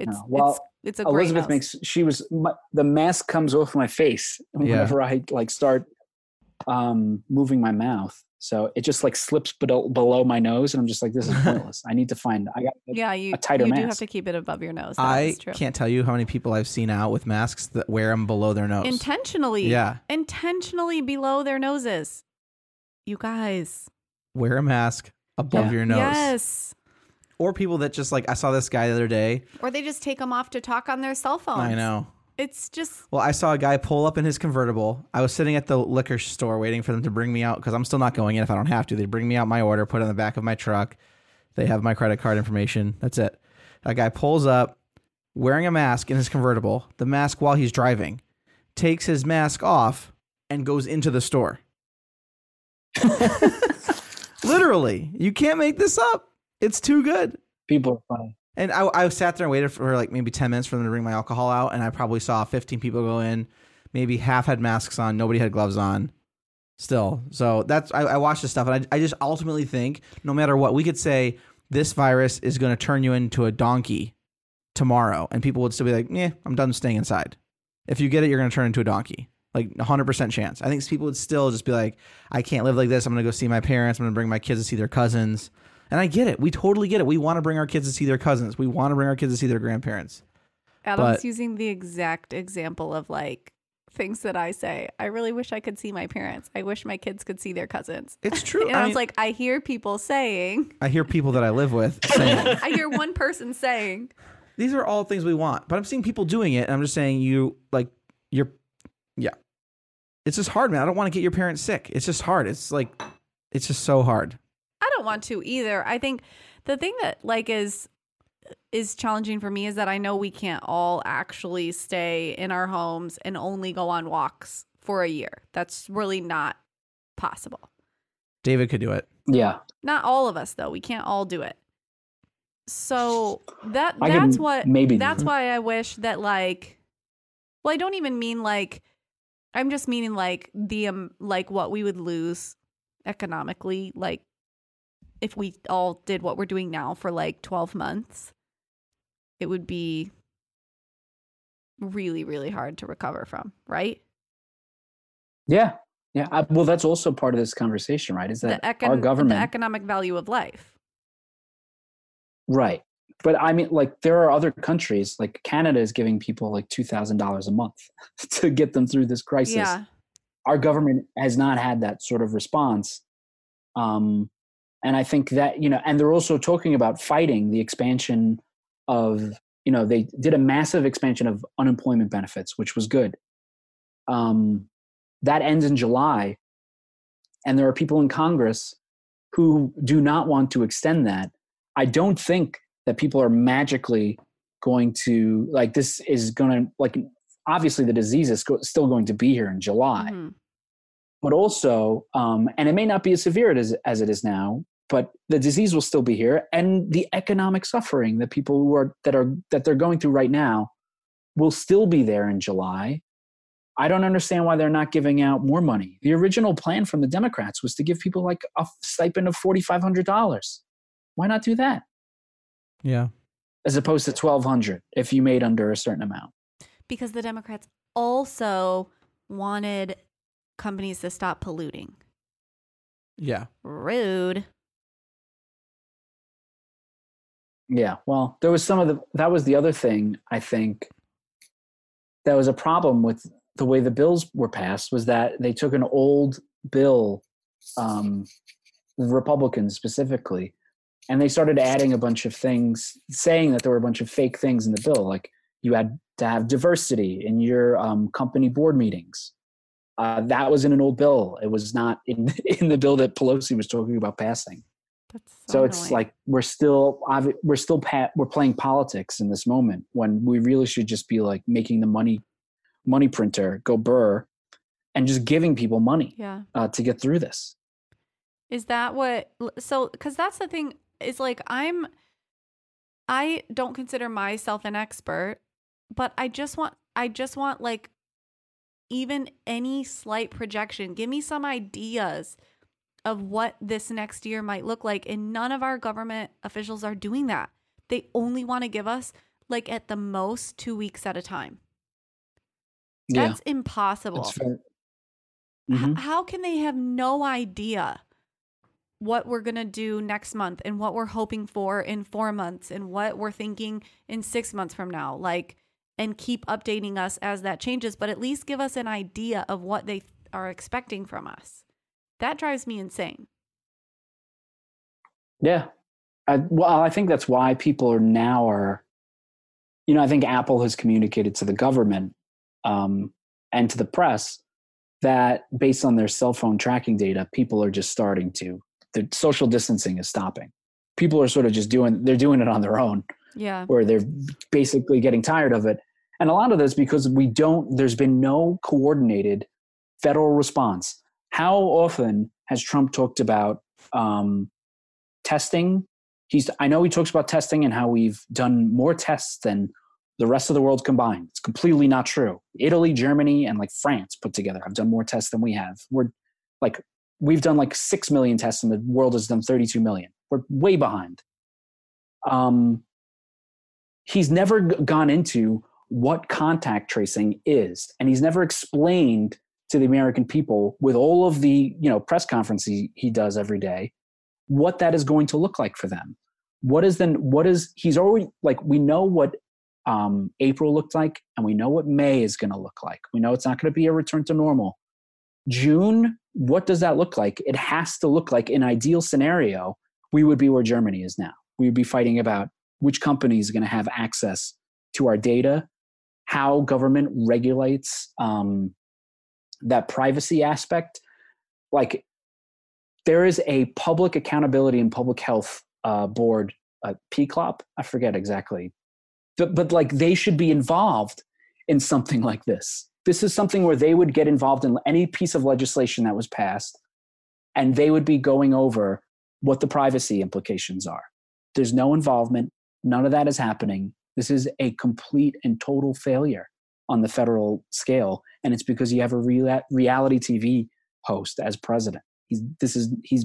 S2: it's
S3: No. Well,
S2: it's it's a great
S3: Elizabeth makes she was my, the mask comes off my face [LAUGHS]
S1: Yeah.
S3: whenever I like start um moving my mouth. So it just like slips below, below my nose, and I'm just like, this is [LAUGHS] pointless. I need to find. I got.
S2: yeah, you
S3: a tighter mask.
S2: you do have to keep it above your nose. That
S1: I
S2: true.
S1: can't tell you how many people I've seen out with masks that wear them below their nose.
S2: intentionally.
S1: Yeah.
S2: intentionally below their noses. You guys,
S1: wear a mask above
S3: Yeah.
S1: your nose.
S2: yes,
S1: Or people that just like I saw this guy the other day.
S2: or they just take them off to talk on their cell phones.
S1: I know.
S2: It's just
S1: Well, I saw a guy pull up in his convertible. I was sitting at the liquor store waiting for them to bring me out because I'm still not going in if I don't have to. They bring me out my order, put it on the back of my truck. They have my credit card information. That's it. A guy pulls up wearing a mask in his convertible, the mask while he's driving, takes his mask off, and goes into the store. [LAUGHS] Literally, you can't make this up. It's too good.
S3: People are funny.
S1: And I, I sat there and waited for like maybe 10 minutes for them to bring my alcohol out. And I probably saw 15 people go in. Maybe half had masks on. Nobody had gloves on. still. So that's I, I watch this stuff and I, I just ultimately think no matter what we could say this virus is going to turn you into a donkey tomorrow and people would still be like, "Yeah, I'm done staying inside." If you get it, you're going to turn into a donkey. Like 100% chance. I think people would still just be like, "I can't live like this. I'm going to go see my parents. I'm going to bring my kids to see their cousins." And I get it. We totally get it. We want to bring our kids to see their cousins. We want to bring our kids to see their grandparents.
S2: Adam's
S1: But-
S2: using the exact example of like things that I say. I really wish I could see my parents. I wish my kids could see their cousins.
S1: It's true. [LAUGHS]
S2: And
S1: I
S2: I, was
S1: mean-
S2: like, I hear people saying,
S1: I hear people that I live with [LAUGHS] saying
S2: I hear one person saying,
S1: these are all things we want, but I'm seeing people doing it, and I'm just saying you like you're, yeah, it's just hard, man. I don't want to get your parents sick. It's just hard. It's like it's just so hard.
S2: I don't want to either. I think the thing that like is is challenging for me is that I know we can't all actually stay in our homes and only go on walks for a year. That's really not possible.
S1: David could do it.
S3: Yeah.
S2: Not all of us though. We can't all do it. So that
S3: I
S2: that's what
S3: maybe
S2: that's why I wish that like well I don't even mean like I'm just meaning like the um like what we would lose economically like if we all did what we're doing now for like 12 months it would be really really hard to recover from, right?
S3: Yeah. Yeah. I, well, that's also part of this conversation, right? Is that
S2: econ-
S3: our government,
S2: the economic value of life.
S3: right? But I mean, like, there are other countries, like Canada is giving people like two thousand dollars a month [LAUGHS] to get them through this crisis.
S2: Yeah.
S3: Our government has not had that sort of response, um, and I think that you know, and they're also talking about fighting the expansion of you know they did a massive expansion of unemployment benefits, which was good. Um, that ends in July, and there are people in Congress who do not want to extend that. I don't think that people are magically going to like this is going to like obviously the disease is still going to be here in July,
S2: Mhm.
S3: but also um, and it may not be as severe as as it is now, but the disease will still be here, and the economic suffering that people who are that are that they're going through right now will still be there in July. I don't understand why they're not giving out more money. The original plan from the Democrats was to give people like a stipend of forty five hundred dollars. Why not do that
S1: Yeah.
S3: as opposed to twelve hundred if you made under a certain amount?
S2: because the Democrats also wanted companies to stop polluting.
S1: Yeah.
S2: Rude.
S3: Yeah, well, there was some of the that was the other thing I think that was a problem with the way the bills were passed was that they took an old bill, um, Republicans specifically, and they started adding a bunch of things, saying that there were a bunch of fake things in the bill, like you had to have diversity in your um, company board meetings. Uh, that was in an old bill. It was not in [LAUGHS] in the bill that Pelosi was talking about passing
S2: That's
S3: so it's like we're still we're still pa- we're playing politics in this moment when we really should just be like making the money money printer go burr and just giving people money
S2: yeah.
S3: uh, to get through this
S2: Is that what so cuz that's the thing is like I'm I don't consider myself an expert, but I just want I just want like even any slight projection. Give me some ideas of what this next year might look like and none of our government officials are doing that. They only want to give us like at the most 2 weeks at a time. That's impossible.
S3: It's fair.
S2: H-
S3: mm-hmm.
S2: how can they have no idea what we're going to do next month and what we're hoping for in four months and what we're thinking in six months from now? Like, and keep updating us as that changes, but at least give us an idea of what they th- are expecting from us. That drives me insane.
S3: Yeah. I, well, I think that's why people are now are, you know, I think Apple has communicated to the government um, and to the press that based on their cell phone tracking data, people are just starting to, the social distancing is stopping. People are sort of just doing, they're doing it on their own
S2: Yeah.
S3: Where they're basically getting tired of it. And a lot of this because we don't, there's been no coordinated federal response. How often has Trump talked about um, testing? He's, I know he talks about testing and how we've done more tests than the rest of the world combined. It's completely not true. Italy, Germany, and like France put together have done more tests than we have. We're Like we've done like 6 million tests and the world has done 32 million. We're way behind. Um, he's never gone into what contact tracing is. And he's never explained to the American people with all of the, you know, press conferences he, he does every day, what that is going to look like for them. What is then, what is, he's already, like, we know what um, April looked like, and we know what May is going to look like. We know it's not going to be a return to normal. June, what does that look like? It has to look like, in ideal scenario, we would be where Germany is now. We would be fighting about which company is going to have access to our data, how government regulates um, that privacy aspect. Like, there is a public accountability and public health uh, board, uh, PCLOB. I forget exactly but, but like they should be involved in something like this. This is something where they would get involved in any piece of legislation that was passed and they would be going over what the privacy implications are. There's no involvement. None of that is happening. This is a complete and total failure on the federal scale. And it's because you have a real, reality TV host as president. He's, this is, he's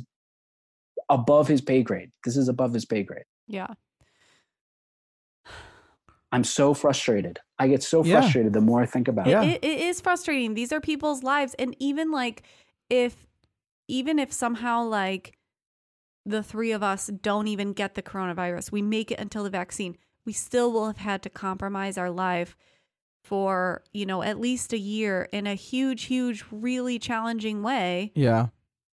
S3: above his pay grade. This is above his pay grade.
S2: Yeah.
S3: I'm so frustrated. I get so
S1: Yeah.
S3: frustrated the more I think about
S2: It-
S3: it.
S1: Yeah.
S2: it, it is frustrating. These are people's lives, and even like if even if somehow like the three of us don't even get the coronavirus, we make it until the vaccine, we still will have had to compromise our life for you know at least a year in a huge, huge, really challenging way.
S1: Yeah.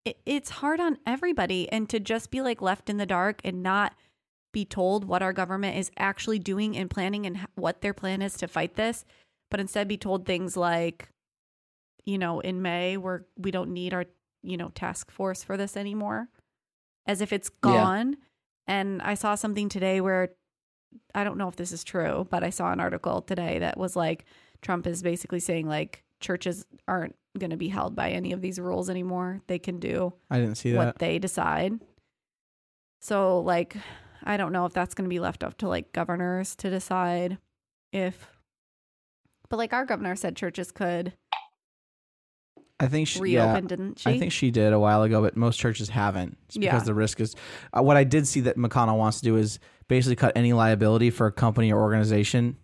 S2: It, it's hard on everybody, and to just be like left in the dark and not be told what our government is actually doing and planning and what their plan is to fight this, but instead be told things like, you know, in May we're we don't need our you know task force for this anymore, as if it's gone. And I saw something today where I don't know if this is true, but I saw an article today that was like Trump is basically saying like churches aren't going to be held by any of these rules anymore. They can do
S1: I didn't see that.
S2: what they decide. So like I don't know if that's going to be left up to like governors to decide if but like our governor said churches could
S1: I think she,
S2: reopened,
S1: yeah,
S2: didn't she?
S1: I think she did a while ago, but most churches haven't. It's because
S2: Yeah.
S1: the risk is. Uh, what I did see that McConnell wants to do is basically cut any liability for a company or organization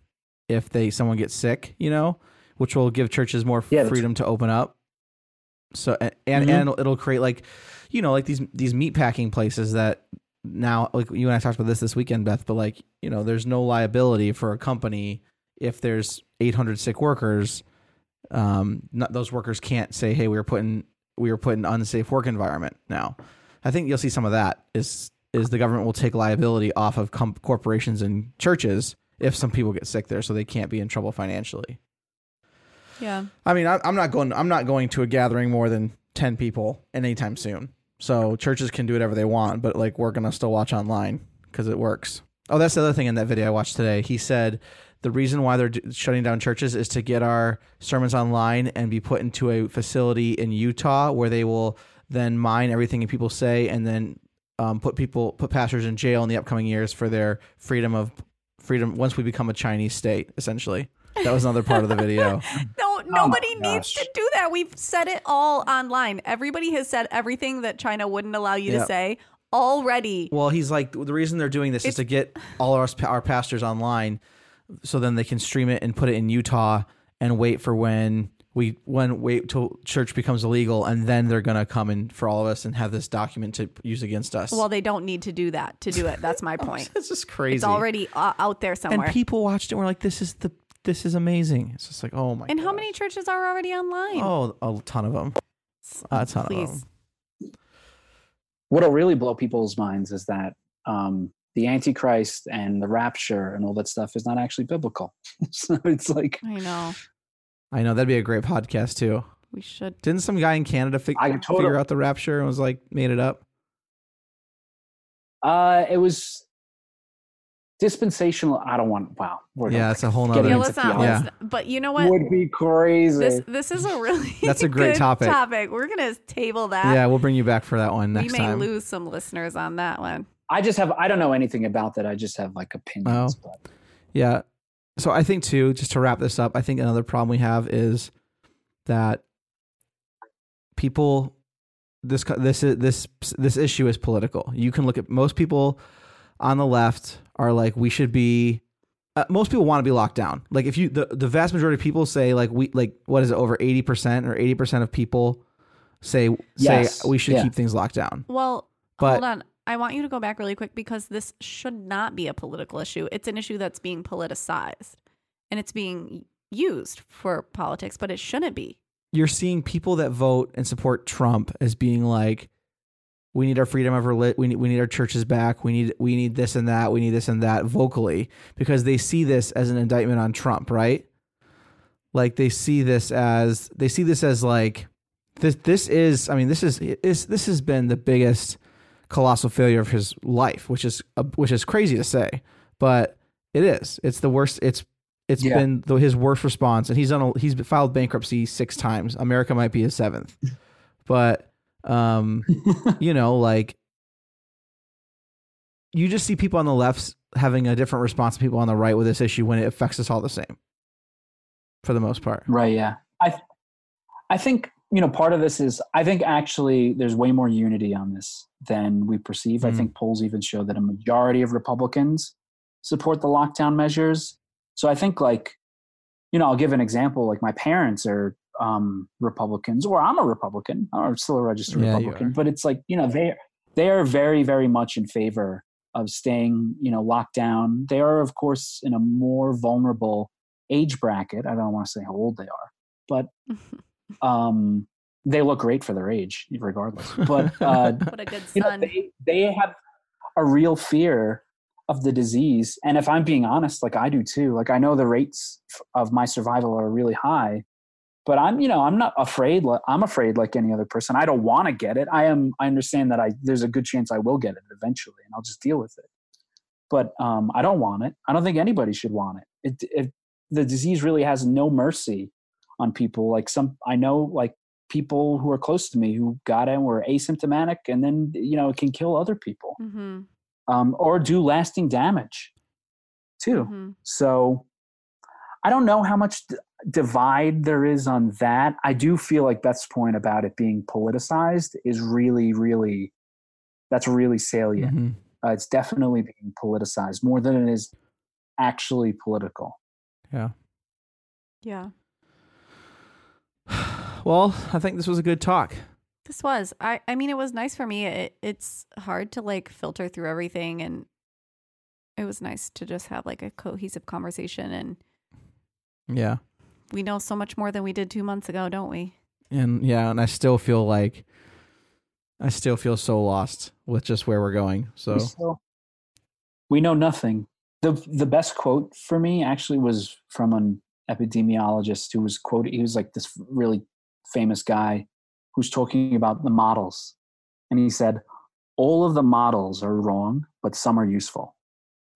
S1: if they someone gets sick, you know, which will give churches more
S3: Yeah,
S1: freedom to open up. So a- and
S3: Mhm.
S1: and it'll, it'll create like, you know, like these these meat packing places that now like you and I talked about this this weekend, Beth, but like you know, there's no liability for a company if there's 800 sick workers um, not, those workers can't say, "Hey, we were putting we were put in unsafe work environment." Now, I think you'll see some of that. Is is the government will take liability off of com- corporations and churches if some people get sick there, so they can't be in trouble financially.
S2: yeah.
S1: I mean, I, I'm not going. I'm not going to a gathering more than ten people anytime soon. So churches can do whatever they want, but like we're gonna still watch online because it works. Oh, that's the other thing in that video I watched today. He said the reason why they're d- shutting down churches is to get our sermons online and be put into a facility in Utah where they will then mine everything people say and then um, put people put pastors in jail in the upcoming years for their freedom of freedom once we become a Chinese state. Essentially, that was another part of the video. [LAUGHS]
S2: No, nobody
S3: my
S2: needs
S3: gosh.
S2: to do that. We've said it all online. Everybody has said everything that China wouldn't allow you to say already.
S1: Well, he's like the reason they're doing this is to get all our our pastors online, so then they can stream it and put it in Utah and wait for when we when wait till church becomes illegal and then they're gonna come in for all of us and have this document to use against us.
S2: Well, they don't need to do that to do it. That's my [LAUGHS] point.
S1: This is crazy.
S2: It's already uh, out there somewhere.
S1: and people watched it. and were like, "This is the this is amazing." It's just like, oh my.
S2: And how many churches are already online?
S1: Oh, a ton of them. A ton of them.
S3: What'll really blow people's minds is that um, the Antichrist and the rapture and all that stuff is not actually biblical. [LAUGHS] so it's like
S2: I know.
S1: I know that'd be a great podcast too.
S2: We should.
S1: Didn't some guy in Canada fig-
S3: I
S1: figure
S3: totally-
S1: out the rapture and was like made it up?
S3: uh, it was dispensational. I don't want. Wow, we're
S1: Yeah,
S3: not
S1: it's a whole
S3: getting
S1: nother.
S2: Yeah, let's not.
S1: Yeah.
S2: But you know what?
S3: would be crazy.
S2: This this is a really [LAUGHS]
S1: That's a great topic.
S2: Topic. We're gonna table that.
S1: Yeah, we'll bring you back for that one
S2: we
S1: next
S2: may
S1: time.
S2: lose some listeners on that one.
S3: I just have. I don't know anything about that. I just have like opinions.
S1: Oh.
S3: But
S1: Yeah. So I think too, just to wrap this up, I think another problem we have is that people this this is this this issue is political. You can look at most people on the left are like we should be. Uh, most people want to be locked down. Like if you the, the vast majority of people say like we like what is it over eighty percent or eighty percent of people say
S3: Yes.
S1: say we should
S3: Yeah.
S1: keep things locked down.
S2: Well,
S1: But-
S2: hold on. I want you to go back really quick because this should not be a political issue. It's an issue that's being politicized and it's being used for politics, but it shouldn't be.
S1: You're seeing people that vote and support Trump as being like, we need our freedom of religion. we need we need our churches back. We need we need this and that. We need this and that vocally because they see this as an indictment on Trump, right? Like they see this as they see this as like this this is I mean this is is this has been the biggest colossal failure of his life, which is uh, which is crazy to say, but it is. It's the worst. It's it's
S3: Yeah.
S1: been the, his worst response, and he's done. A, he's filed bankruptcy six times. America might be his seventh, [LAUGHS] but um, [LAUGHS] you know, like you just see people on the left having a different response to people on the right with this issue when it affects us all the same, for the most part.
S3: Right. Yeah. I, I think you know part of this is I think actually there's way more unity on this than we perceive. I
S1: Mm.
S3: think polls even show that a majority of Republicans support the lockdown measures. So I think like, you know, I'll give an example. Like my parents are um, Republicans, or I'm a Republican. I'm still a registered
S1: Yeah,
S3: Republican, but it's like you know they they are very very much in favor of staying you know locked down. They are of course in a more vulnerable age bracket. I don't want to say how old they are, but [LAUGHS] um, they look great for their age, regardless. But [LAUGHS] uh,
S2: What a good
S3: you know, they they have a real fear of the disease, and if I'm being honest, like I do too. Like I know the rates of my survival are really high, but I'm you know I'm not afraid. li- I'm afraid like any other person. I don't want to get it. I am. I understand that I there's a good chance I will get it eventually, and I'll just deal with it. But um, I don't want it. I don't think anybody should want it. It, it the disease really has no mercy on people. Like some, I know like people who are close to me who got it and were asymptomatic, and then you know it can kill other people
S2: mm-hmm.
S3: um, or do lasting damage too.
S2: hmm
S3: So I don't know how much d- divide there is on that. I do feel like Beth's point about it being politicized is really, really that's really salient.
S1: Mhm.
S3: Uh, it's definitely being politicized more than it is actually political.
S1: Yeah.
S2: Yeah. [SIGHS]
S1: Well, I think this was a good talk.
S2: This was. I I mean it was nice for me. It it's hard to like filter through everything and it was nice to just have like a cohesive conversation and
S1: Yeah.
S2: we know so much more than we did 2 months ago, don't we?
S1: And yeah, and I still feel like I still feel so lost with just where we're going. So
S3: We still- we know nothing. The the best quote for me actually was from an epidemiologist who was quoted. He was like this really famous guy who's talking about the models, and he said, "All of the models are wrong, but some are useful."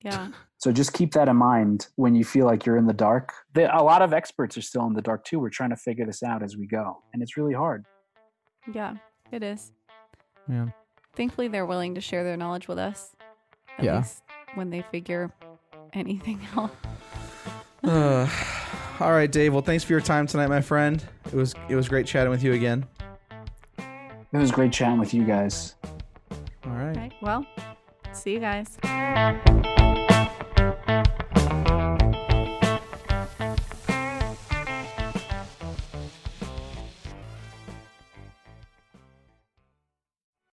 S2: Yeah.
S3: So just keep that in mind when you feel like you're in the dark. A lot of experts are still in the dark too. We're trying to figure this out as we go, and it's really hard.
S2: Yeah, it is.
S1: Yeah.
S2: Thankfully they're willing to share their knowledge with us. At
S1: Yeah.
S2: least when they figure anything [LAUGHS] out.
S1: Uh, all right, Dave. Well, thanks for your time tonight, my friend. It was it was great chatting with you again.
S3: It was great chatting with you guys.
S1: All right.
S2: Okay. Well, see you guys.